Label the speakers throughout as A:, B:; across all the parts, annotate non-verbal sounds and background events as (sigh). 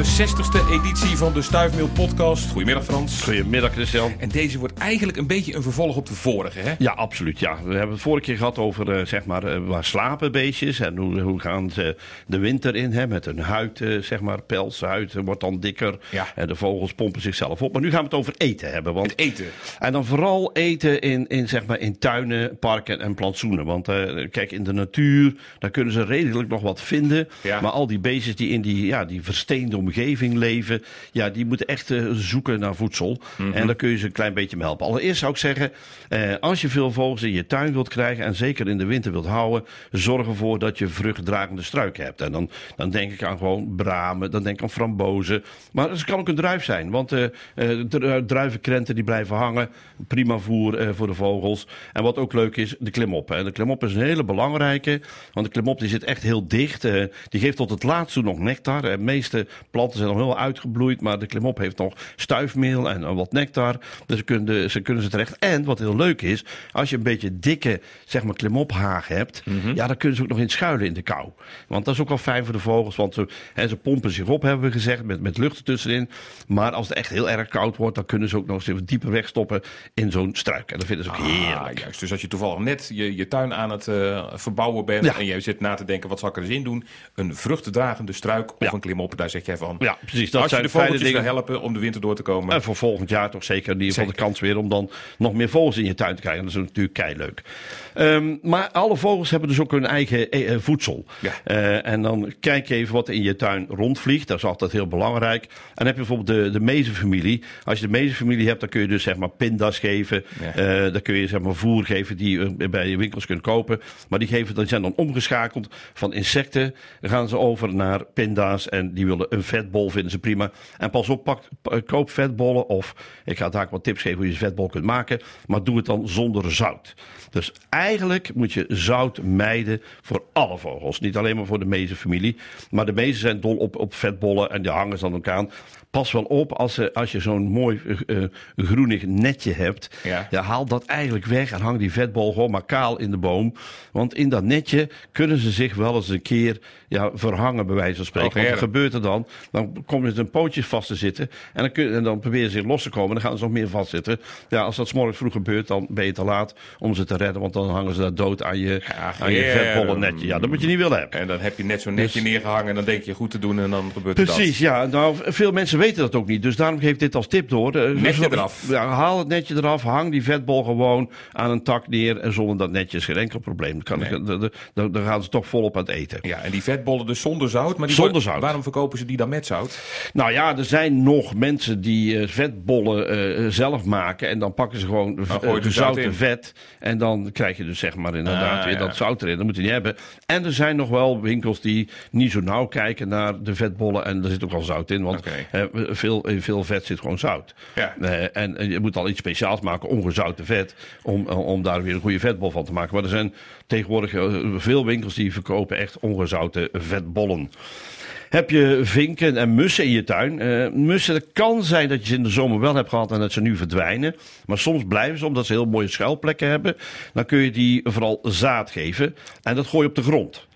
A: De 60ste editie van de Stuifmeel podcast. Goedemiddag Frans.
B: Goedemiddag Christian.
A: En deze wordt eigenlijk een beetje een vervolg op de vorige, hè?
B: Ja, absoluut. Ja. We hebben het vorige keer gehad over uh, zeg maar, uh, waar slapen beestjes en hoe, hoe gaan ze de winter in hè, met hun huid, uh, zeg maar, pelshuid wordt dan dikker.
A: Ja.
B: En de vogels pompen zichzelf op. Maar nu gaan we het over eten hebben. Want,
A: Het eten.
B: En dan vooral eten in, in, zeg maar, in tuinen, parken en plantsoenen. Want kijk, in de natuur, daar kunnen ze redelijk nog wat vinden.
A: Ja.
B: Maar al die beestjes die in die, ja, die versteende omgeving leven, ja, die moeten echt uh, zoeken naar voedsel.
A: Mhm.
B: En daar kun je ze een klein beetje mee helpen. Allereerst zou ik zeggen, eh, als je veel vogels in je tuin wilt krijgen en zeker in de winter wilt houden, zorg ervoor dat je vruchtdragende struiken hebt. En dan, dan denk ik aan gewoon bramen, dan denk ik aan frambozen. Maar het kan ook een druif zijn, want uh, druivenkrenten die blijven hangen. Prima voer voor de vogels. En wat ook leuk is, de klimop. En de klimop is een hele belangrijke, want de klimop die zit echt heel dicht. die geeft tot het laatst toe nog nectar. De meeste planten zijn nog heel uitgebloeid, maar de klimop heeft nog stuifmeel en wat nectar. Dus ze kunnen, ze kunnen ze terecht. En wat heel leuk is, als je een beetje dikke zeg maar, klimophaag hebt,
A: Mhm.
B: ja, dan kunnen ze ook nog in schuilen in de kou. Want dat is ook wel fijn voor de vogels, want ze, hè, ze pompen zich op, hebben we gezegd, met, met lucht ertussenin. Maar als het echt heel erg koud wordt, dan kunnen ze ook nog eens even dieper wegstoppen in zo'n struik. En dat vinden ze ook heerlijk.
A: Ah, juist. Dus als je toevallig net je, je tuin aan het uh, verbouwen bent
B: Ja.
A: en je zit na te denken, wat zal ik er eens in doen? Een vruchtendragende struik of
B: Ja.
A: een klimop, daar zeg jij van.
B: Ja, precies. Dat
A: als je
B: zijn
A: de vogeltjes
B: dingen.
A: helpen om de winter door te komen.
B: En voor volgend jaar toch zeker in ieder geval de kans weer om dan nog meer vogels in je tuin te krijgen. Dat is natuurlijk kei leuk. Ehm, maar alle vogels hebben dus ook hun eigen eh, eh, voedsel.
A: Ja.
B: Eh, en dan kijk je even wat in je tuin rondvliegt. Dat is altijd heel belangrijk. En dan heb je bijvoorbeeld de, de mezenfamilie. Als je de mezenfamilie hebt, dan kun je dus zeg maar pinda's geven.
A: Ja.
B: Dan kun je zeg maar voer geven die je bij je winkels kunt kopen. Maar die, geven, die zijn dan omgeschakeld van insecten. Dan gaan ze over naar pinda's. En die willen een vetbol, vinden ze prima. En pas op, p- koop vetbollen. Of ik ga daar wat tips geven hoe je vetbol kunt maken. Maar doe het dan zonder zout. Dus eigenlijk moet je zout mijden voor alle vogels. Niet alleen maar voor de mezenfamilie. Maar de mezen zijn dol op, op vetbollen en die hangen ze dan ook aan. Pas wel op als, ze, als je zo'n mooi eh, eh, groenig netje hebt.
A: Ja.
B: haal dat eigenlijk weg en hang die vetbol gewoon maar kaal in de boom. Want in dat netje kunnen ze zich wel eens een keer ja, verhangen, bij wijze van spreken. Wat gebeurt er dan? Dan komen ze een pootjes vast te zitten. En dan, kun, en dan proberen ze zich los te komen. Dan gaan ze nog meer vastzitten. Ja, als dat 's morgens vroeg gebeurt, dan ben je te laat om ze te redden. Want dan hangen ze daar dood aan je,
A: Ja,
B: aan je vetbollen netje. Ja, dat moet je niet willen hebben.
A: En dan heb je net zo'n netje
B: Dus-
A: neergehangen en dan denk je goed te doen en dan gebeurt er dat.
B: Precies, ja. Nou, veel mensen weten dat ook niet. Dus daarom geef ik dit als tip door. Eh,
A: eraf.
B: Ja, haal het netje eraf. Hang die vetbol gewoon aan een tak neer. En zonder dat netje is geen enkel probleem. Dan, kan,
A: Nee.
B: dan, dan- dan- dan gaan ze toch volop aan het eten.
A: Ja, en die vetbollen dus zonder zout. Maar die
B: Zonder
A: worden-
B: zout.
A: Waarom verkopen ze die dan met zout?
B: Nou ja, er zijn nog mensen die eh, vetbollen eh, zelf maken. En dan pakken ze gewoon
A: gooi je zout
B: zouten
A: in.
B: vet. En dan krijg je dus zeg maar inderdaad
A: Ah,
B: weer
A: ja.
B: dat zout erin. Dat moet je niet hebben. En er zijn nog wel winkels die niet zo nauw kijken naar de vetbollen. En er zit ook al zout in. Want eh, veel, in veel vet zit gewoon zout.
A: Ja.
B: Eh, en, en je moet al iets speciaals maken, ongezouten vet. Om, om daar weer een goede vetbol van te maken. Maar er zijn tegenwoordig eh, veel winkels die verkopen echt ongezouten vetbollen. Heb je vinken en mussen in je tuin? Eh, mussen, het kan zijn dat je ze in de zomer wel hebt gehad en dat ze nu verdwijnen. Maar soms blijven ze, omdat ze heel mooie schuilplekken hebben. Dan kun je die vooral zaad geven. En dat gooi je op de grond.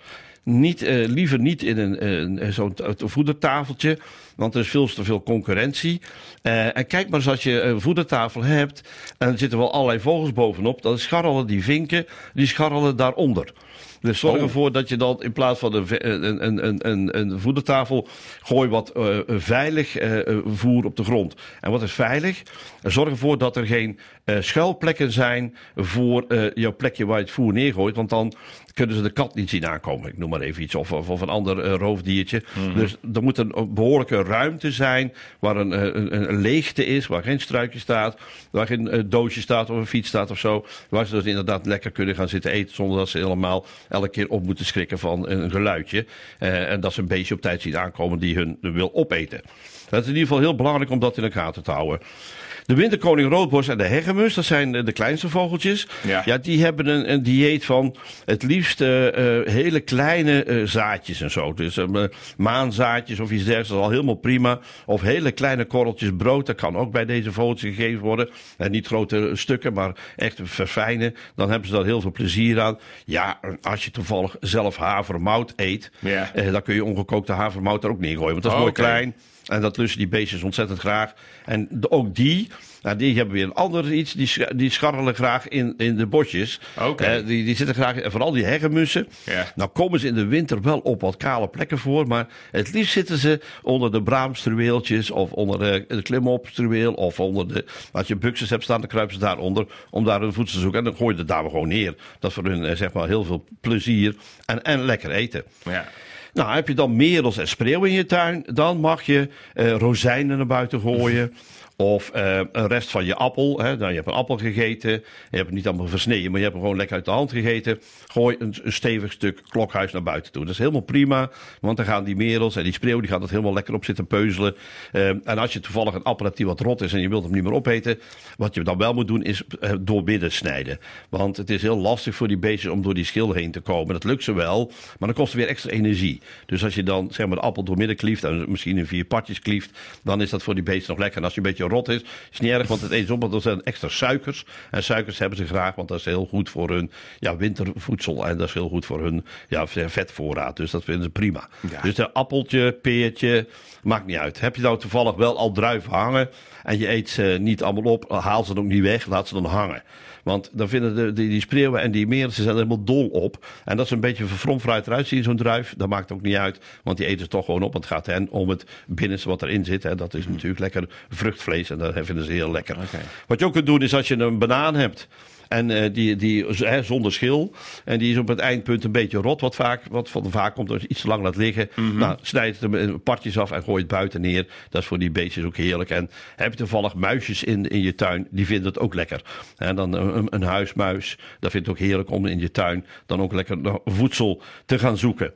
B: Niet, eh, liever niet in een, zo'n voedertafeltje, want er is veel te veel concurrentie. Eh, en kijk maar eens als je een voedertafel hebt en er zitten wel allerlei vogels bovenop, dan scharrelen die vinken, die scharrelen daaronder. Dus zorg
A: Oh.
B: ervoor dat je dan in plaats van een, een, een, een, een, voedertafel, gooi wat eh, veilig eh, eh, voer op de grond. En wat is veilig? Zorg ervoor dat er geen schuilplekken zijn voor jouw plekje waar je het voer neergooit. Want dan kunnen ze de kat niet zien aankomen. Ik noem maar even iets. Of, of, of een ander roofdiertje. Dus er moet een behoorlijke ruimte zijn. Waar een, een, een leegte is. Waar geen struikje staat. Waar geen doosje staat of een fiets staat of zo. Waar ze dus inderdaad lekker kunnen gaan zitten eten. Zonder dat ze helemaal elke keer op moeten schrikken van een geluidje. Eh, en dat ze een beestje op tijd zien aankomen die hun wil opeten. Dat is in ieder geval heel belangrijk om dat in de gaten te houden. De winterkoning roodborst en de hegemus, dat zijn de, de kleinste vogeltjes.
A: Ja.
B: die hebben een, een dieet van het liefst eh, eh, hele kleine eh, zaadjes en zo. Dus eh, maanzaadjes of iets dergelijks, dat is al helemaal prima. Of hele kleine korreltjes brood, dat kan ook bij deze vogeltjes gegeven worden. En niet grote stukken, maar echt verfijnen. Dan hebben ze daar heel veel plezier aan. Ja, als je toevallig zelf havermout eet,
A: Ja.
B: eh, dan kun je ongekookte havermout er ook neergooien. Want dat is
A: Oh,
B: mooi klein. En dat lusten die beestjes ontzettend graag. En de- ook die, nou, die hebben weer een ander iets. Die, die scharrelen graag in, in de bosjes. Eh, die, die zitten graag, en vooral die heggemussen.
A: Ja.
B: Nou komen ze in de winter wel op wat kale plekken voor. Maar het liefst zitten ze onder de braamstruweeltjes. Of onder de, de klimopstruweel. Of onder de, als je buxus hebt staan, dan kruipen ze daaronder. Om daar hun voedsel te zoeken. En dan gooi je het daar gewoon neer. Dat is voor hun eh, zeg maar heel veel plezier. En, en lekker eten.
A: Ja.
B: Nou, heb je dan merels en spreeuw in je tuin, dan mag je eh, rozijnen naar buiten gooien. Of eh, een rest van je appel. Hè. Nou, je hebt een appel gegeten. Je hebt het niet allemaal versneden, maar je hebt hem gewoon lekker uit de hand gegeten. Gooi een, stevig stuk klokhuis naar buiten toe. Dat is helemaal prima. Want dan gaan die merels en die spreeuw die gaan dat helemaal lekker op zitten peuzelen. Eh, en als je toevallig een appel hebt die wat rot is en je wilt hem niet meer opeten. Wat je dan wel moet doen is eh, doormidden snijden. Want het is heel lastig voor die beestjes om door die schil heen te komen. Dat lukt ze wel, maar dan kost het weer extra energie. Dus als je dan zeg maar de appel doormidden klieft en misschien in vier partjes klieft. Dan is dat voor die beesten nog lekker. En als je een beetje rot is, is niet erg, want het eet op. Want er zijn extra suikers. En suikers hebben ze graag, want dat is heel goed voor hun ja, wintervoedsel. En dat is heel goed voor hun ja, vetvoorraad. Dus dat vinden ze prima.
A: Ja.
B: Dus een appeltje, peertje, maakt niet uit. Heb je nou toevallig wel al druiven hangen en je eet ze niet allemaal op, haal ze dan ook niet weg, laat ze dan hangen. Want dan vinden de, die, die spreeuwen en die meren, ze zijn er helemaal dol op. En dat ze een beetje verfromd fruit eruit zien, zo'n druif, dat maakt ook niet uit. Want die eten ze toch gewoon op. Want het gaat hen om het binnenste wat erin zit. Hè. Dat is natuurlijk lekker vruchtvlees en dat vinden ze heel lekker. Wat je ook kunt doen is als je een banaan hebt. En eh, die, die hè, zonder schil. En die is op het eindpunt een beetje rot. Wat vaak, wat van vaak komt als je iets te lang laat liggen. Nou, snijd het in partjes af en gooi het buiten neer. Dat is voor die beestjes ook heerlijk. En heb je toevallig muisjes in, in je tuin. Die vinden het ook lekker. En dan een, een huismuis. Dat vindt het ook heerlijk om in je tuin. Dan ook lekker voedsel te gaan zoeken.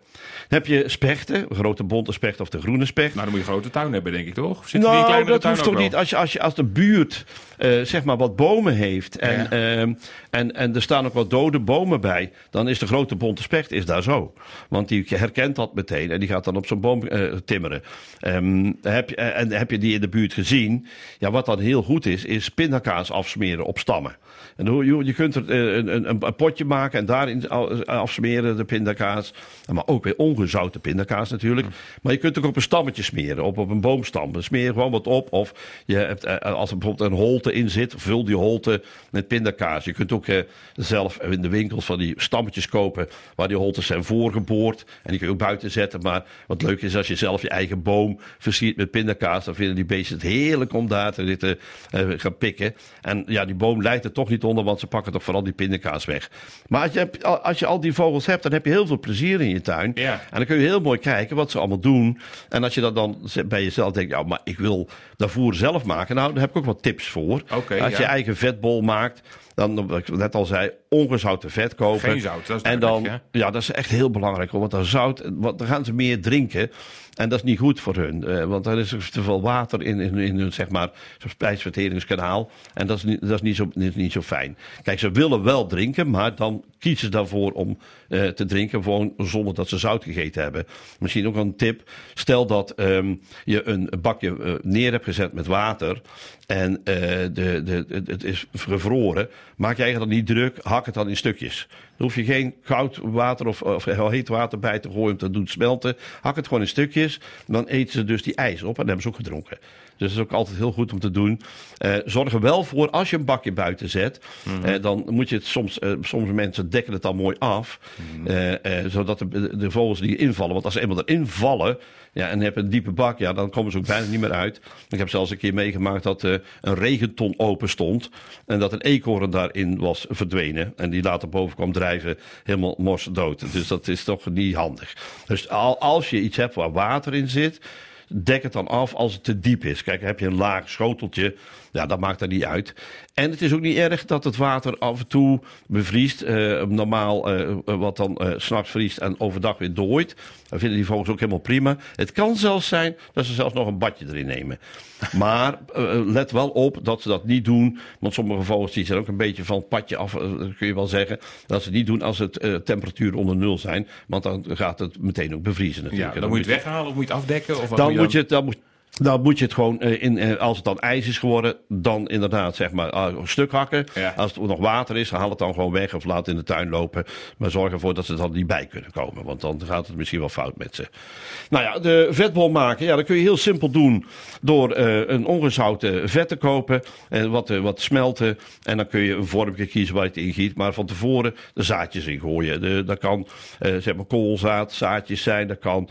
B: Dan heb je spechten. Grote bonte specht of de groene specht.
A: Nou, dan moet je een grote tuin hebben, denk ik, toch? Of zit die
B: Nou, dat
A: tuin
B: hoeft toch niet. Als, je, als, je, als de buurt eh, zeg maar wat bomen heeft en,
A: Ja.
B: ehm, en, en er staan ook wat dode bomen bij, dan is de grote bonte specht is daar zo. Want die herkent dat meteen en die gaat dan op zo'n boom eh, timmeren. Ehm, heb je, en heb je die in de buurt gezien? Ja, wat dan heel goed is, is pindakaas afsmeren op stammen. En je, je kunt er eh, een, een, een potje maken en daarin afsmeren de pindakaas. Maar ook weer ongezouten pindakaas natuurlijk. Maar je kunt ook op een stammetje smeren, op, op een boomstam. Smeer gewoon wat op. Of je hebt, eh, als er bijvoorbeeld een holte in zit, vul die holte met pindakaas. Je kunt ook eh, zelf in de winkels van die stammetjes kopen waar die holtes zijn voorgeboord. En die kun je ook buiten zetten. Maar wat leuk is als je zelf je eigen boom versiert met pindakaas. Dan vinden die beesten het heerlijk om daar te zitten eh, gaan pikken. En ja, die boom leidt er toch niet onder, want ze pakken toch vooral die pindakaas weg. Maar als je, hebt- als je al die vogels hebt, dan heb je heel veel plezier in je tuin.
A: Ja.
B: En dan kun je heel mooi kijken wat ze allemaal doen. En als je dat dan bij jezelf denkt, ja, maar ik wil dat voer zelf maken. Nou, daar heb ik ook wat tips voor. Als je eigen vetbol maakt, dan, wat ik net al zei, ongezouten vet kopen.
A: Geen zout, dat is
B: En dan, ja, dat is echt heel belangrijk. Want dan zout, want dan gaan ze meer drinken. En dat is niet goed voor hun. eh, want dan is er te veel water in, in, in hun, zeg maar, spijsverteringskanaal. En dat is, niet, dat is niet, zo, zo fijn. Kijk, ze willen wel drinken, maar dan kiezen ze daarvoor om eh, te drinken. Gewoon zonder dat ze zout gegeten hebben. Misschien ook een tip. Stel dat ehm, je een bakje eh, neer hebt gezet met water. En de, de, het is gevroren. Maak je eigenlijk dan niet druk. Hak het dan in stukjes. Dan hoef je geen koud water of, of heel heet water bij te gooien om te doen smelten. Hak het gewoon in stukjes. Dan eten ze dus die ijs op en hebben ze ook gedronken. Dus dat is ook altijd heel goed om te doen. Eh, zorg er wel voor, als je een bakje buiten zet, eh, dan moet je het soms, eh, soms mensen dekken het dan mooi af. eh, zodat de, de vogels die invallen, want als ze eenmaal erin vallen, ja, en je hebt een diepe bak, ja, dan komen ze ook bijna niet meer uit. Ik heb zelfs een keer meegemaakt dat eh, een regenton open stond. En dat een eekhoorn daarin was verdwenen. En die later boven kwam drijven, helemaal morsdood. Dus dat is toch niet handig. Dus al, als je iets hebt waar water in zit, dek het dan af als het te diep is. Kijk, heb je een laag schoteltje, ja, dat maakt er niet uit. En het is ook niet erg dat het water af en toe bevriest. Eh, normaal eh, wat dan 's s'nachts vriest en overdag weer dooit. Dan vinden die vogels ook helemaal prima. Het kan zelfs zijn dat ze zelfs nog een badje erin nemen. Maar let wel op dat ze dat niet doen. Want sommige vogels die zijn ook een beetje van het padje af, kun je wel zeggen. Dat ze het niet doen als het temperatuur onder nul zijn. Want dan gaat het meteen ook bevriezen natuurlijk.
A: Dan moet je het weghalen of moet je het afdekken? Of
B: dan moet je het, dan moet, Dan moet je het gewoon, eh, in, eh, als het dan ijs is geworden, dan inderdaad zeg maar ah, een stuk hakken.
A: Ja.
B: Als het nog water is, haal het dan gewoon weg of laat het in de tuin lopen. Maar zorg ervoor dat ze er dan niet bij kunnen komen, want dan gaat het misschien wel fout met ze. Nou ja, de vetbol maken, ja, dat kun je heel simpel doen door eh, een ongezouten vet te kopen en wat, eh, wat smelten. En dan kun je een vormpje kiezen waar je het in giet, maar van tevoren de zaadjes in gooien. De, dat kan eh, zeg maar koolzaad, zaadjes zijn, dat kan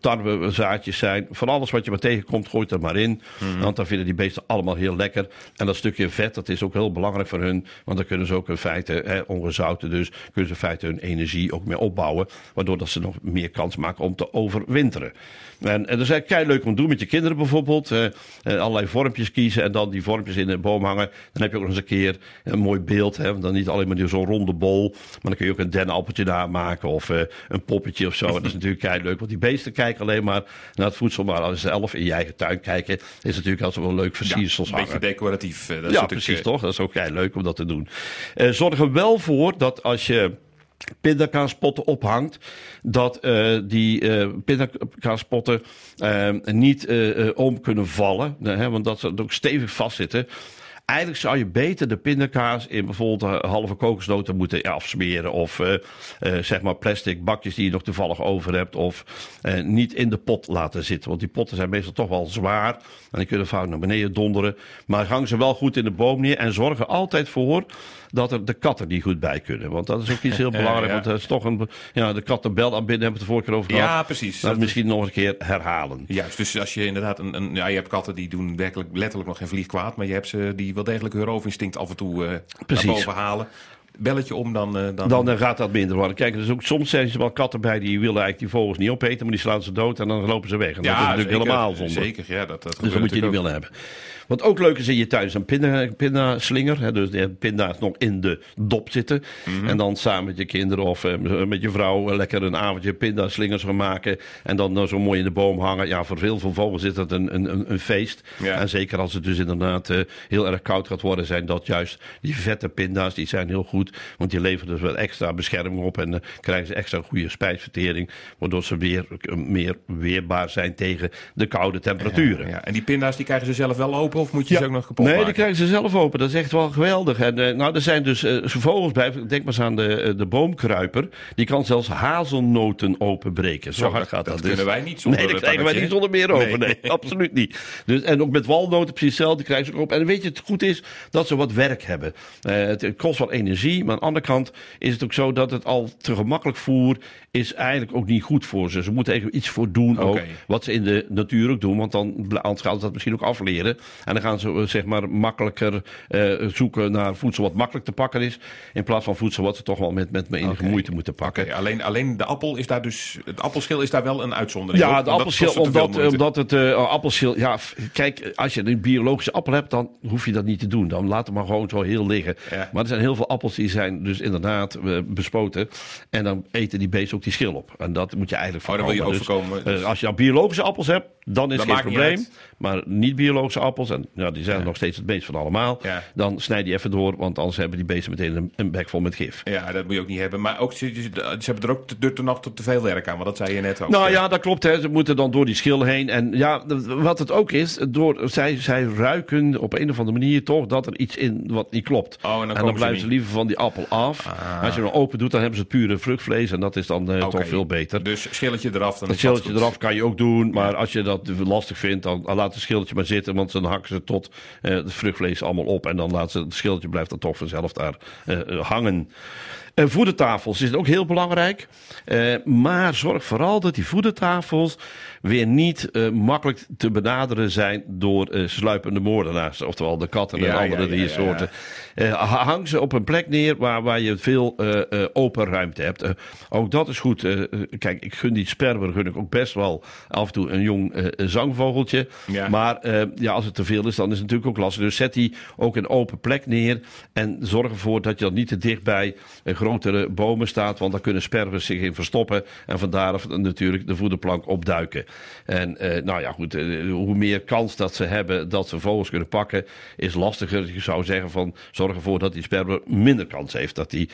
B: tarwezaadjes zijn. Van alles wat je maar tegenkomt, gooi het er maar in. Want dan vinden die beesten allemaal heel lekker. En dat stukje vet, dat is ook heel belangrijk voor hun. Want dan kunnen ze ook in feite, hè, ongezouten dus, kunnen ze in feite hun energie ook meer opbouwen. Waardoor dat ze nog meer kans maken om te overwinteren. En, en dat is eigenlijk leuk om te doen met je kinderen bijvoorbeeld. eh, allerlei vormpjes kiezen en dan die vormpjes in de boom hangen. Dan heb je ook nog eens een keer een mooi beeld. Hè, want dan niet alleen maar zo'n ronde bol. Maar dan kun je ook een dennenappeltje namaken of eh, een poppetje of zo. En dat is natuurlijk leuk. Want die beesten kijken alleen maar naar het voedsel. Maar als ze in je eigen tuin kijken, is natuurlijk altijd wel leuk
A: Ja,
B: versiersels
A: een beetje decoratief. eh, Dat is
B: Ja, precies
A: eh,
B: toch? Dat is ook heel leuk om dat te doen. Eh, zorg er wel voor dat als je pindakaaspotten ophangt, dat die eh pindakaaspotten eh, niet om kunnen vallen. hè, want dat ze ook stevig vastzitten. Eigenlijk zou je beter de pindakaas in bijvoorbeeld halve kokosnoten moeten afsmeren. Of eh, eh, zeg maar plastic bakjes die je nog toevallig over hebt. Of eh, niet in de pot laten zitten. Want die potten zijn meestal toch wel zwaar. En die kunnen vaak naar beneden donderen. Maar hang ze wel goed in de boom neer. En zorg er altijd voor dat er de katten niet goed bij kunnen. Want dat is ook iets heel (laughs) belangrijk.
A: ja.
B: Want dat is toch een. Ja, de kattenbel aan binnen hebben we het de vorige keer over gehad.
A: Ja, precies.
B: Dat
A: Dat-
B: misschien nog een keer herhalen.
A: Juist, dus als je inderdaad een, een ja, je hebt katten die doen werkelijk letterlijk nog geen vlieg kwaad, maar je hebt ze die wel degelijk hun roofinstinct af en toe
B: Precies.
A: naar boven halen. Belletje om, dan, eh, dan,
B: Dan eh, gaat dat minder worden. Kijk, is ook, soms zijn er wel katten bij die willen eigenlijk die vogels niet opeten, maar die slaan ze dood en dan lopen ze weg. En dat is natuurlijk
A: zeker,
B: helemaal zonde.
A: Zeker, ja, dat, dat
B: Dus dat moet je niet willen hebben. Wat ook leuk is in je tuin is een pinda, pindaslinger. Hè, dus de pinda's nog in de dop zitten.
A: Mhm.
B: En dan samen met je kinderen of eh, met je vrouw lekker een avondje pindaslingers gaan maken. En dan zo mooi in de boom hangen. Ja, voor veel van vogels is dat een, een, een, feest.
A: Ja.
B: En zeker als het dus inderdaad heel erg koud gaat worden, zijn dat juist die vette pinda's. Die zijn heel goed, want die leveren dus wel extra bescherming op. En dan krijgen ze extra goede spijsvertering. Waardoor ze weer eh, meer weerbaar zijn tegen de koude temperaturen.
A: Ja, ja. En die pinda's die krijgen ze zelf wel open of moet je ze ook nog kapot
B: Nee,
A: maken?
B: die krijgen ze zelf open. Dat is echt wel geweldig. En eh, nou, er zijn dus eh, vogels bij. Denk maar eens aan de, eh, de boomkruiper. Die kan zelfs hazelnoten openbreken. Zo, hard gaat dat.
A: dat
B: dus.
A: kunnen wij niet zonder
B: Nee, dat krijgen wij niet zonder meer over.
A: Nee.
B: Nee, (laughs) absoluut niet. Dus, en ook met walnoten precies hetzelfde. krijgen ze ook op. En weet je, het goed is dat ze wat werk hebben. Eh, het kost wat energie. Maar aan de andere kant is het ook zo dat het al te gemakkelijk voer is eigenlijk ook niet goed voor ze. Ze moeten eigenlijk iets voor doen ook. Wat ze in de natuur ook doen. Want dan anders gaan ze dat misschien ook afleren. En dan gaan ze eh, zeg maar makkelijker eh, zoeken naar voedsel wat makkelijk te pakken is. In plaats van voedsel wat ze toch wel met, met enige moeite moeten pakken.
A: Alleen, alleen de appel is daar dus. Het appelschil is daar wel een uitzondering.
B: Ja,
A: op,
B: de appelschil, omdat,
A: moeite.
B: omdat het eh, appelschil... Ja, kijk, als je een biologische appel hebt, dan hoef je dat niet te doen. Dan laat het maar gewoon zo heel liggen.
A: Ja.
B: Maar er zijn heel veel appels die zijn dus inderdaad eh, bespoten. En dan eten die beesten ook die schil op. En dat moet je eigenlijk
A: Oh, dat wil je
B: voorkomen.
A: ook voorkomen.
B: eh, als je nou biologische appels hebt, dan is
A: Dat
B: geen probleem. Maar niet biologische appels, en ja, die zijn nog steeds het meest van allemaal.
A: Ja.
B: Dan snijd die even door, want anders hebben die beesten meteen een, een bek vol met gif.
A: Ja, dat moet je ook niet hebben. Maar ook, ze, ze hebben er ook te, te, nog te veel werk aan, want dat zei je net ook.
B: Nou ja, dat klopt. Hè. Ze moeten dan door die schil heen. En ja, wat het ook is, door, zij, zij ruiken op een of andere manier toch dat er iets in wat niet klopt.
A: Oh, en dan
B: en dan blijven ze liever van die appel af.
A: Ah.
B: Als je hem open doet, dan hebben ze het pure vruchtvlees. En dat is dan eh, toch veel beter.
A: Dus schilletje eraf. Dan dat
B: schilletje eraf kan je ook doen, maar als je dat lastig vindt, dan laat het schilletje maar zitten, want dan hakken ze tot eh het vruchtvlees allemaal op en dan laat ze het schilletje blijft dan toch vanzelf daar eh, eh, hangen. Eh, voedertafels is ook heel belangrijk, Eh, maar zorg vooral dat die voedertafels weer niet eh, makkelijk te benaderen zijn door eh, sluipende moordenaars, oftewel de katten en
A: Ja,
B: andere
A: ja, ja,
B: diersoorten. Eh, hang ze op een plek neer waar, waar je veel eh, eh, open ruimte hebt. Ook dat is goed. Kijk, ik gun die sperwer gun ik ook best wel af en toe een jong zangvogeltje.
A: Ja.
B: Maar ja, als het te veel is, dan is het natuurlijk ook lastig. Dus zet die ook een open plek neer. En zorg ervoor dat je dan niet te dicht bij een grotere bomen staat, want daar kunnen sperwers zich in verstoppen en vandaar natuurlijk de voederplank opduiken. En nou ja, goed, hoe meer kans dat ze hebben dat ze vogels kunnen pakken, is lastiger. Je zou zeggen van zorg ervoor dat die sperwer minder kans heeft, dat hij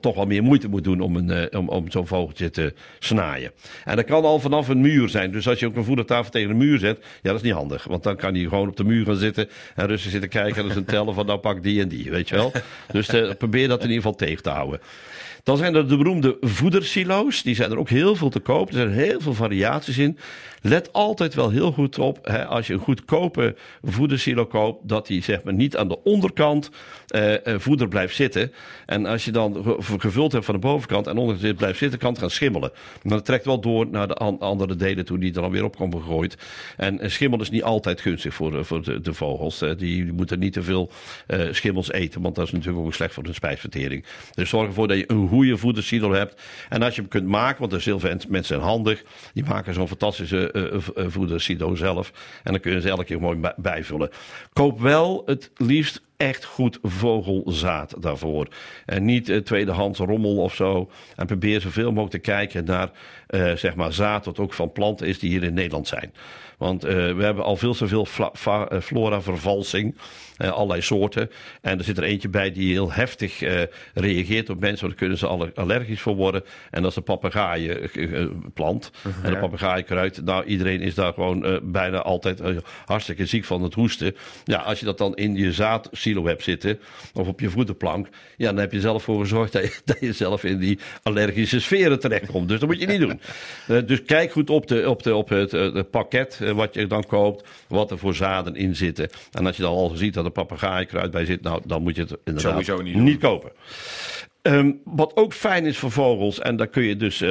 B: toch wel meer moeite moet doen om, een, om, om zo'n vogeltje te snaaien. En dat kan al vanaf een muur zijn. Dus als je ook een voedertafel tegen een muur zet, ja, dat is niet handig. Want dan kan hij gewoon op de muur gaan zitten en rustig zitten kijken en dan tellen van nou pak die en die, weet je wel. Dus uh, probeer dat in ieder geval tegen te houden. Dan zijn er de beroemde voedersilo's. Die zijn er ook heel veel te koop. Er zijn heel veel variaties in. Let altijd wel heel goed op, hè, als je een goedkope voedersilo koopt, dat die zeg maar niet aan de onderkant uh, voeder blijft zitten. En als je dan gevuld hebt van de bovenkant en onderkant blijft zitten, kan het gaan schimmelen. Maar het trekt wel door naar de andere delen toe die er dan weer op komen gegooid. En uh, schimmel is niet altijd gunstig voor, voor de, vogels. die, die, moeten niet te veel schimmels eten, want dat is natuurlijk ook slecht voor de spijsvertering. Dus zorg ervoor dat je een goede voedersilo hebt. En als je hem kunt maken, want er zijn heel veel mensen handig, die maken zo'n fantastische uh, zelf. En dan kunnen ze elke keer mooi bijvullen. Koop wel het liefst echt goed vogelzaad daarvoor. En niet uh, tweedehands rommel of zo. En probeer zoveel mogelijk te kijken naar uh, zeg maar zaad dat ook van planten is die hier in Nederland zijn. Want uh, we hebben al veel te veel flora-vervalsing. Uh, allerlei soorten. En er zit er eentje bij die heel heftig uh, reageert op mensen. Daar kunnen ze allergisch voor worden. En dat is de papegaaienplant. Uh -huh. En de papegaaienkruid. Nou, iedereen is daar gewoon bijna altijd hartstikke ziek van het hoesten. Ja, als je dat dan in je zaadsilo hebt zitten. Of op je voederplank. Ja, dan heb je zelf voor gezorgd dat je, (laughs) dat je zelf in die allergische sferen terechtkomt. Dus dat moet je niet doen. (laughs) dus kijk goed op, de, op, de, op het, het pakket wat je dan koopt. Wat er voor zaden in zitten. En als je dan al ziet dat er papegaaienkruid bij zit, nou, dan moet je het inderdaad
A: Sowieso niet,
B: niet kopen. Um, wat ook fijn is voor vogels, en daar kun je dus, uh,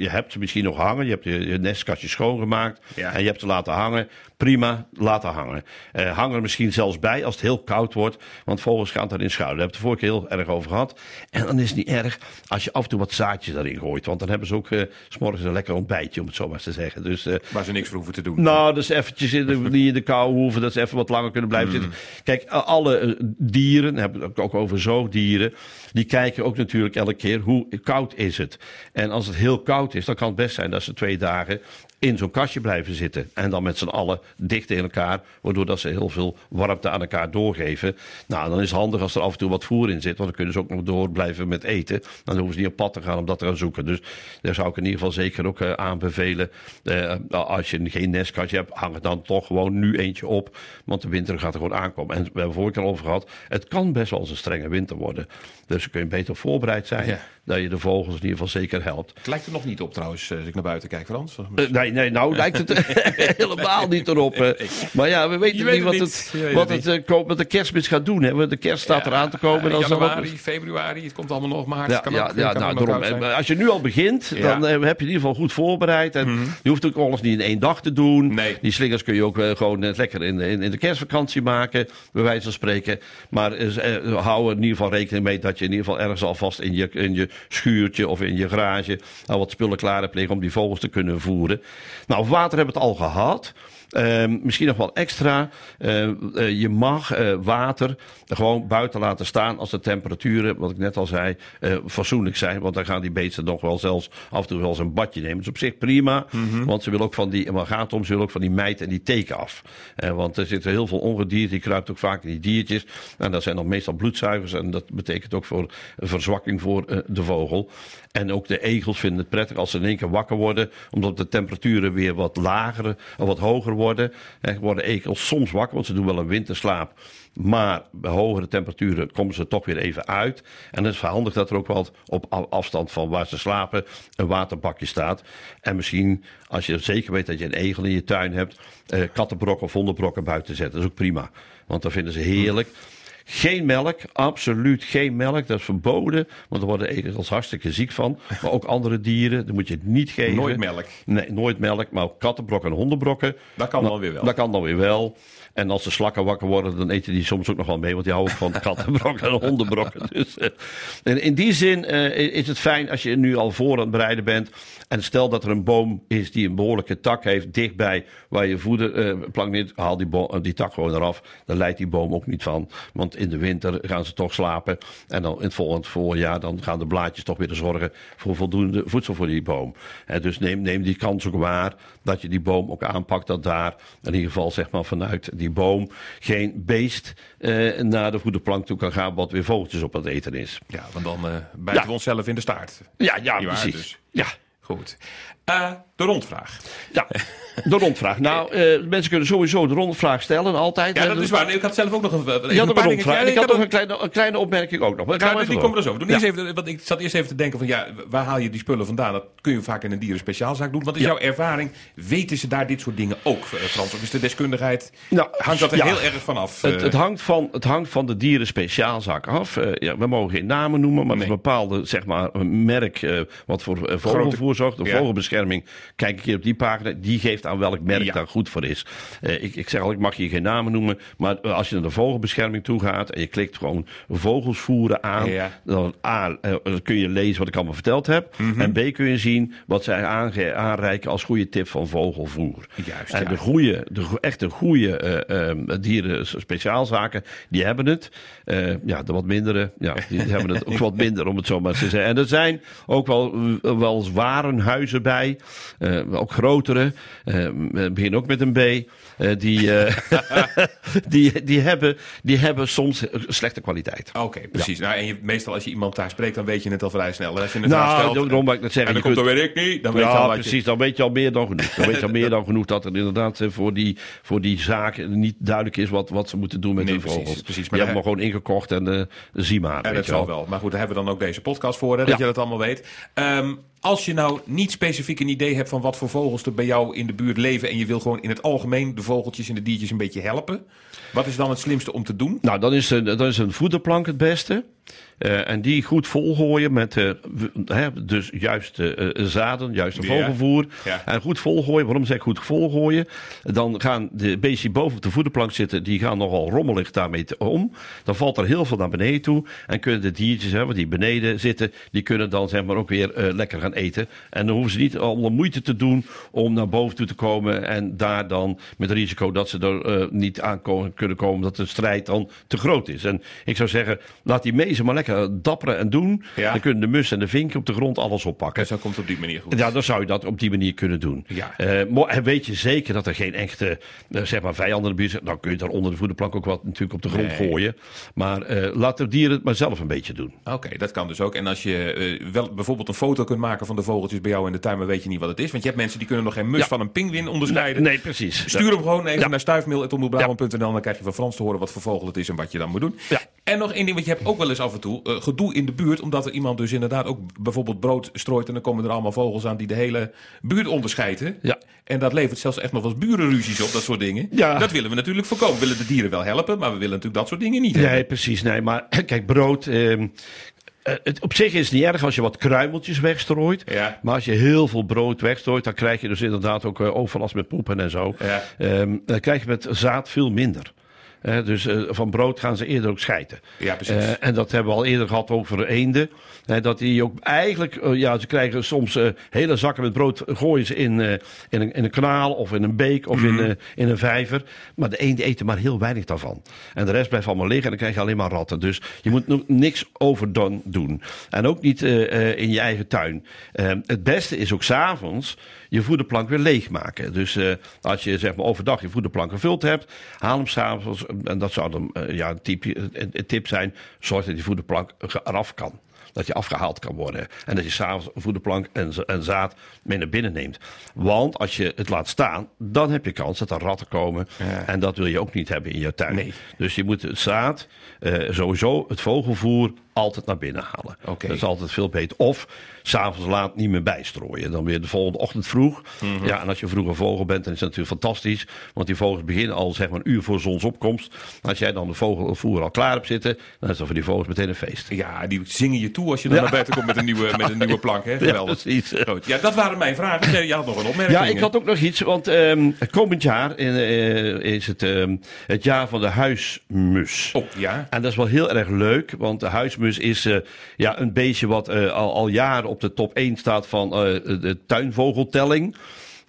B: je hebt ze misschien nog hangen, je hebt je, je nestkastje schoongemaakt ja. en je hebt ze laten hangen. Prima, laten hangen. Uh, hang er misschien zelfs bij als het heel koud wordt, want vogels gaan daarin schuilen. Daar hebben we het de vorige keer heel erg over gehad. En dan is het niet erg als je af en toe wat zaadjes daarin gooit, want dan hebben ze ook uh, s morgens een lekker ontbijtje, om het zo maar te zeggen. Dus,
A: Waar ze niks voor hoeven te doen.
B: Nou, dus eventjes in de, niet in de kou hoeven, dat ze even wat langer kunnen blijven mm. zitten. Kijk, alle dieren, hebben we het ook over zoogdieren, die kijken ook natuurlijk elke keer hoe koud is het. En als het heel koud is, dan kan het best zijn dat ze twee dagen in zo'n kastje blijven zitten. En dan met z'n allen dicht in elkaar, waardoor dat ze heel veel warmte aan elkaar doorgeven. Nou, dan is het handig als er af en toe wat voer in zit, want dan kunnen ze ook nog door blijven met eten. Dan hoeven ze niet op pad te gaan om dat te gaan zoeken. Dus daar zou ik in ieder geval zeker ook uh, aanbevelen. Uh, als je geen nestkastje hebt, hang er dan toch gewoon nu eentje op. Want de winter gaat er gewoon aankomen. En we hebben vorige keer over gehad, het kan best wel eens een strenge winter worden. Dus dan kun je beter voorbereid zijn. Ja. Dat je de vogels in ieder geval zeker helpt.
A: Het lijkt er nog niet op trouwens, als ik naar buiten kijk, Frans.
B: Uh, nee, nee, nou lijkt het (laughs) helemaal niet erop. Uh. (laughs) Maar ja, we weten niet wat het, wat het uh, met de kerstmis gaat doen. Hè. De kerst staat eraan te komen.
A: Uh, januari, ook... februari, het komt allemaal nog. Maart
B: ja,
A: kan
B: ja,
A: ook,
B: ja, nou, daarom, als je nu al begint, dan heb je in ieder geval goed voorbereid. En
A: Mhm.
B: je hoeft ook alles niet in één dag te doen.
A: Nee.
B: Die slingers kun je ook gewoon lekker in, in, in, de kerstvakantie maken, bij wijze van spreken. Maar hou er in ieder geval rekening mee dat je in ieder geval ergens alvast in je, in je schuurtje of in je garage al wat spullen klaar hebt liggen om die vogels te kunnen voeren. Nou, water hebben we het al gehad. Uh, misschien nog wel extra. Uh, uh, je mag uh, water gewoon buiten laten staan als de temperaturen, wat ik net al zei, fatsoenlijk zijn. Want dan gaan die beesten nog wel zelfs af en toe wel eens een badje nemen. Dat is op zich prima.
A: Mhm.
B: Mm -hmm. Want ze willen ook van die, maar gaat om, ze willen ook van die mijt en die teken af. want er zitten heel veel ongedierte, die kruipt ook vaak in die diertjes. En dat zijn dan meestal bloedzuigers. En dat betekent ook voor verzwakking voor de vogel. En ook de egels vinden het prettig als ze in één keer wakker worden. Omdat de temperaturen weer wat lager of wat hoger worden. En worden egels soms wakker, want ze doen wel een winterslaap. Maar bij hogere temperaturen komen ze toch weer even uit. En het is handig dat er ook wat op afstand van waar ze slapen een waterbakje staat. En misschien, als je zeker weet dat je een egel in je tuin hebt, eh, kattenbrokken of hondenbrokken buiten zetten. Dat is ook prima. Want dan vinden ze heerlijk. Geen melk, absoluut geen melk. Dat is verboden, want er worden egels hartstikke ziek van. Maar ook andere dieren, dat moet je het niet geven.
A: Nooit melk.
B: Nee, nooit melk, maar ook kattenbrokken en hondenbrokken.
A: Dat kan
B: nou,
A: dan weer wel.
B: Dat kan dan weer wel. En als de slakken wakker worden, dan eten die soms ook nog wel mee. Want die houden ook van (laughs) kattenbrokken en hondenbrokken. Dus, uh, en in die zin uh, is het fijn als je nu al voor aan het bereiden bent. En stel dat er een boom is die een behoorlijke tak heeft dichtbij waar je voederplank uh, niet. Haal die, die tak gewoon eraf. Dan leidt die boom ook niet van. Want Want in de winter gaan ze toch slapen. En dan in het volgend voorjaar dan gaan de blaadjes toch weer zorgen voor voldoende voedsel voor die boom. En dus neem, neem die kans ook waar dat je die boom ook aanpakt. Dat daar in ieder geval zeg maar vanuit die boom geen beest eh, naar de voederplank toe kan gaan. Wat weer vogeltjes op het eten is.
A: Ja, want dan uh, bijten
B: Ja.
A: we onszelf in de staart.
B: Ja, ja, precies.
A: dus.
B: Ja.
A: Goed. Eh, de rondvraag.
B: Ja, (laughs) de rondvraag. Nou, eh, mensen kunnen sowieso de rondvraag stellen, altijd.
A: Ja,
B: Eh,
A: dat is waar. Nee, Ik had zelf ook nog een, een
B: ook een rondvraag.
A: Ja,
B: ik had nog een kleine, een kleine opmerking ook nog. Maar gaan
A: Ja,
B: we
A: die komen er zo. Doe
B: Ja.
A: even, want ik zat eerst even te denken van ja, waar haal je die spullen vandaan? Dat kun je vaak in een dieren speciaalzaak doen. Wat is
B: Ja.
A: jouw ervaring? Weten ze daar dit soort dingen ook, eh, Frans? Of is de deskundigheid,
B: Nou,
A: hangt dat er
B: ja.
A: heel erg vanaf?
B: Het,
A: eh?
B: het, hangt van, het hangt van de dieren speciaalzaak af. Eh, ja, we mogen geen namen noemen, maar
A: Nee.
B: een bepaalde zeg maar, een merk eh, wat voor eh, vogelvoer
A: ja.
B: vogelbescherming. Kijk een keer op die pagina, die geeft aan welk merk
A: Ja.
B: daar goed voor is. Eh, ik, ik zeg al, ik mag hier geen namen noemen, maar eh, als je naar de vogelbescherming toe gaat en je klikt gewoon vogels voeren aan,
A: Ja.
B: dan A, eh, kun je lezen wat ik allemaal verteld heb.
A: Mhm.
B: En B, kun je zien wat zij aanreiken als goede tip van vogelvoer.
A: Juist,
B: en de goede, de echte goede eh, eh, dieren speciaalzaken, die hebben het. Ja, de wat mindere, ja, die hebben het ook wat minder, om het zo maar te zeggen. En er zijn ook wel, wel eens warenhuizen bij, eh, ook grotere, eh, we beginnen ook met een B. eh, die, (laughs) die, die, hebben, die hebben soms slechte kwaliteit.
A: Oké, precies. Nou, en je, meestal als je iemand daar spreekt, dan weet je het al vrij snel. En als je vraag
B: Nou,
A: stelt,
B: daarom wou ik net zeggen.
A: en dan
B: je
A: komt dan weet ik niet, dan weet je al je-
B: precies. Dan weet je al meer dan genoeg. Dan weet je al meer dan genoeg dat er inderdaad voor die, voor die zaak niet duidelijk is wat, wat ze moeten doen met
A: Nee,
B: hun
A: precies,
B: vogels.
A: precies. Maar
B: Die hebben
A: daar-
B: maar gewoon ingekocht en eh zie maar. Weet
A: dat zal wel. Maar goed, daar hebben we dan ook deze podcast voor, hè, dat
B: Ja.
A: je dat allemaal weet. Ehm, als je nou niet specifiek een idee hebt van wat voor vogels er bij jou in de buurt leven... en je wil gewoon in het algemeen de vogeltjes en de diertjes een beetje helpen... wat is dan het slimste om te doen?
B: Nou, dan is, een, dan is een voederplank het beste. Eh, en die goed volgooien met w- hè, dus juist eh, zaden, juist
A: Ja.
B: vogelvoer.
A: Ja.
B: En goed volgooien. Waarom zeg ik goed volgooien? Dan gaan de beestjes die boven op de voederplank zitten, die gaan nogal rommelig daarmee om. Dan valt er heel veel naar beneden toe. En kunnen de diertjes hè, die beneden zitten, die kunnen dan zeg maar ook weer lekker gaan eten. En dan hoeven ze niet allemaal moeite te doen om naar boven toe te komen. En daar dan met het risico dat ze er niet aan kunnen komen, dat de strijd dan te groot is. En ik zou zeggen, laat die mezen maar lekker dapperen en doen.
A: Ja.
B: Dan kunnen de mus en de vink op de grond alles oppakken.
A: Dus dan komt het op die manier goed.
B: Ja, dan zou je dat op die manier kunnen doen.
A: Ja.
B: Maar en weet je zeker dat er geen echte eh, zeg maar vijanden in de buurt zijn? Dan kun je daar onder de voederplank ook wat natuurlijk op de grond
A: Nee.
B: gooien. Maar eh, laat de dieren het maar zelf een beetje doen.
A: Oké, dat kan dus ook. En als je wel bijvoorbeeld een foto kunt maken van de vogeltjes bij jou in de tuin... maar weet je niet wat het is. Want je hebt mensen die kunnen nog geen mus
B: Ja.
A: van een pinguïn onderscheiden.
B: Nee, precies.
A: Stuur hem gewoon even naar stuifmail.omroepbrabant.nl. Dan krijg je van Frans te horen wat voor vogel het is en wat je dan moet doen. En nog één ding, want je hebt ook wel eens af en toe eh, gedoe in de buurt. Omdat er iemand dus inderdaad ook bijvoorbeeld brood strooit. En dan komen er allemaal vogels aan die de hele buurt onderscheiden.
B: Ja.
A: En dat levert zelfs echt nog wel eens burenruzies op, dat soort dingen.
B: Ja.
A: Dat willen we natuurlijk voorkomen. We willen de dieren wel helpen, maar we willen natuurlijk dat soort dingen niet
B: Nee,
A: hebben.
B: precies. Nee, maar (clears throat) kijk, brood. ehm, eh, het, op zich is het niet erg als je wat kruimeltjes wegstrooit.
A: Ja.
B: Maar als je heel veel brood wegstrooit, dan krijg je dus inderdaad ook eh, overlast met poepen en zo.
A: Ja.
B: Ehm, dan krijg je met zaad veel minder. Dus eh, van brood gaan ze eerder ook scheiden.
A: Ja, precies.
B: Eh, en dat hebben we al eerder gehad over eenden. Dat die ook eigenlijk, eh, ja, ze krijgen soms hele zakken met brood, gooien ze in, in, een, in een kanaal of in een beek of
A: Mhm.
B: in, eh, in een vijver. Maar de eenden eten maar heel weinig daarvan. En de rest blijft allemaal liggen en dan krijg je alleen maar ratten. Dus je moet niks overdone doen. En ook niet in je eigen tuin. Het beste is ook s'avonds je voederplank weer leegmaken. Dus eh, als je zeg maar overdag je voederplank gevuld hebt, haal hem s'avonds. En dat zou dan eh, ja, een, tip, een, tip zijn. Zorg dat die voederplank eraf kan. Dat je afgehaald kan worden. En dat je s'avonds voederplank en, en zaad mee naar binnen neemt. Want als je het laat staan, dan heb je kans dat er ratten komen.
A: Ja.
B: En dat wil je ook niet hebben in je tuin.
A: Nee.
B: Dus je moet het zaad, eh, sowieso het vogelvoer, altijd naar binnen halen.
A: Oké.
B: Dat is altijd veel beter. Of s'avonds laat niet meer bijstrooien. Dan weer de volgende ochtend vroeg.
A: Mhm.
B: Ja, en als je vroeg een vogel bent, dan is dat natuurlijk fantastisch. Want die vogels beginnen al zeg maar een uur voor zonsopkomst. Als jij dan de vogelvoer al klaar hebt zitten, dan is dat voor die vogels meteen een feest.
A: Ja, die zingen je toe als je dan
B: Ja.
A: naar buiten komt met een nieuwe, (laughs) met een nieuwe plank. Hè? Geweldig.
B: precies.
A: Goed. Ja, dat waren mijn vragen. Je had nog een opmerking.
B: Ja, ik had ook nog iets, want ehm, komend jaar in, eh, is het ehm, het jaar van de huismus.
A: Oh, ja.
B: En dat is wel heel erg leuk, want de huismus is eh, ja, een beestje wat eh, al, al jaren op de top 1 staat van eh, de tuinvogeltelling.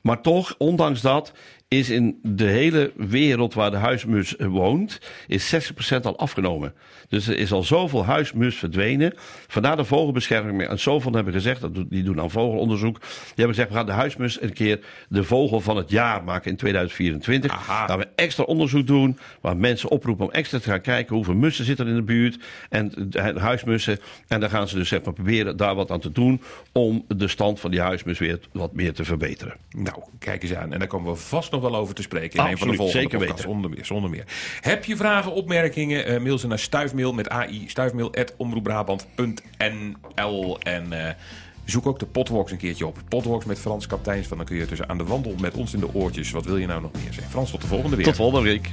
B: Maar toch, ondanks dat, is in de hele wereld waar de huismus woont, is 60% al afgenomen. Dus er is al zoveel huismus verdwenen. Vandaar de vogelbescherming. En zoveel hebben gezegd, dat die doen aan vogelonderzoek. Die hebben gezegd, we gaan de huismus een keer de vogel van het jaar maken in 2024.
A: Aha.
B: Gaan we extra onderzoek doen, waar mensen oproepen om extra te gaan kijken hoeveel mussen zitten er in de buurt. En de huismussen. En dan gaan ze dus zeg maar proberen daar wat aan te doen om de stand van die huismus weer wat meer te verbeteren.
A: Nou, kijk eens aan. En daar komen we vast nog wel over te spreken in een van de volgende
B: zeker
A: podcasts.
B: weten.
A: Zonder meer, zonder meer. Heb je vragen, opmerkingen? eh, mail ze naar stuifmail met AI. Stuifmail at omroepbrabant.nl En eh, zoek ook de Potwalks een keertje op. Potwalks met Frans Kapteins. Van dan kun je dus aan de wandel met ons in de oortjes. Wat wil je nou nog meer zeggen? Frans, tot de volgende weer.
B: Tot volgende week.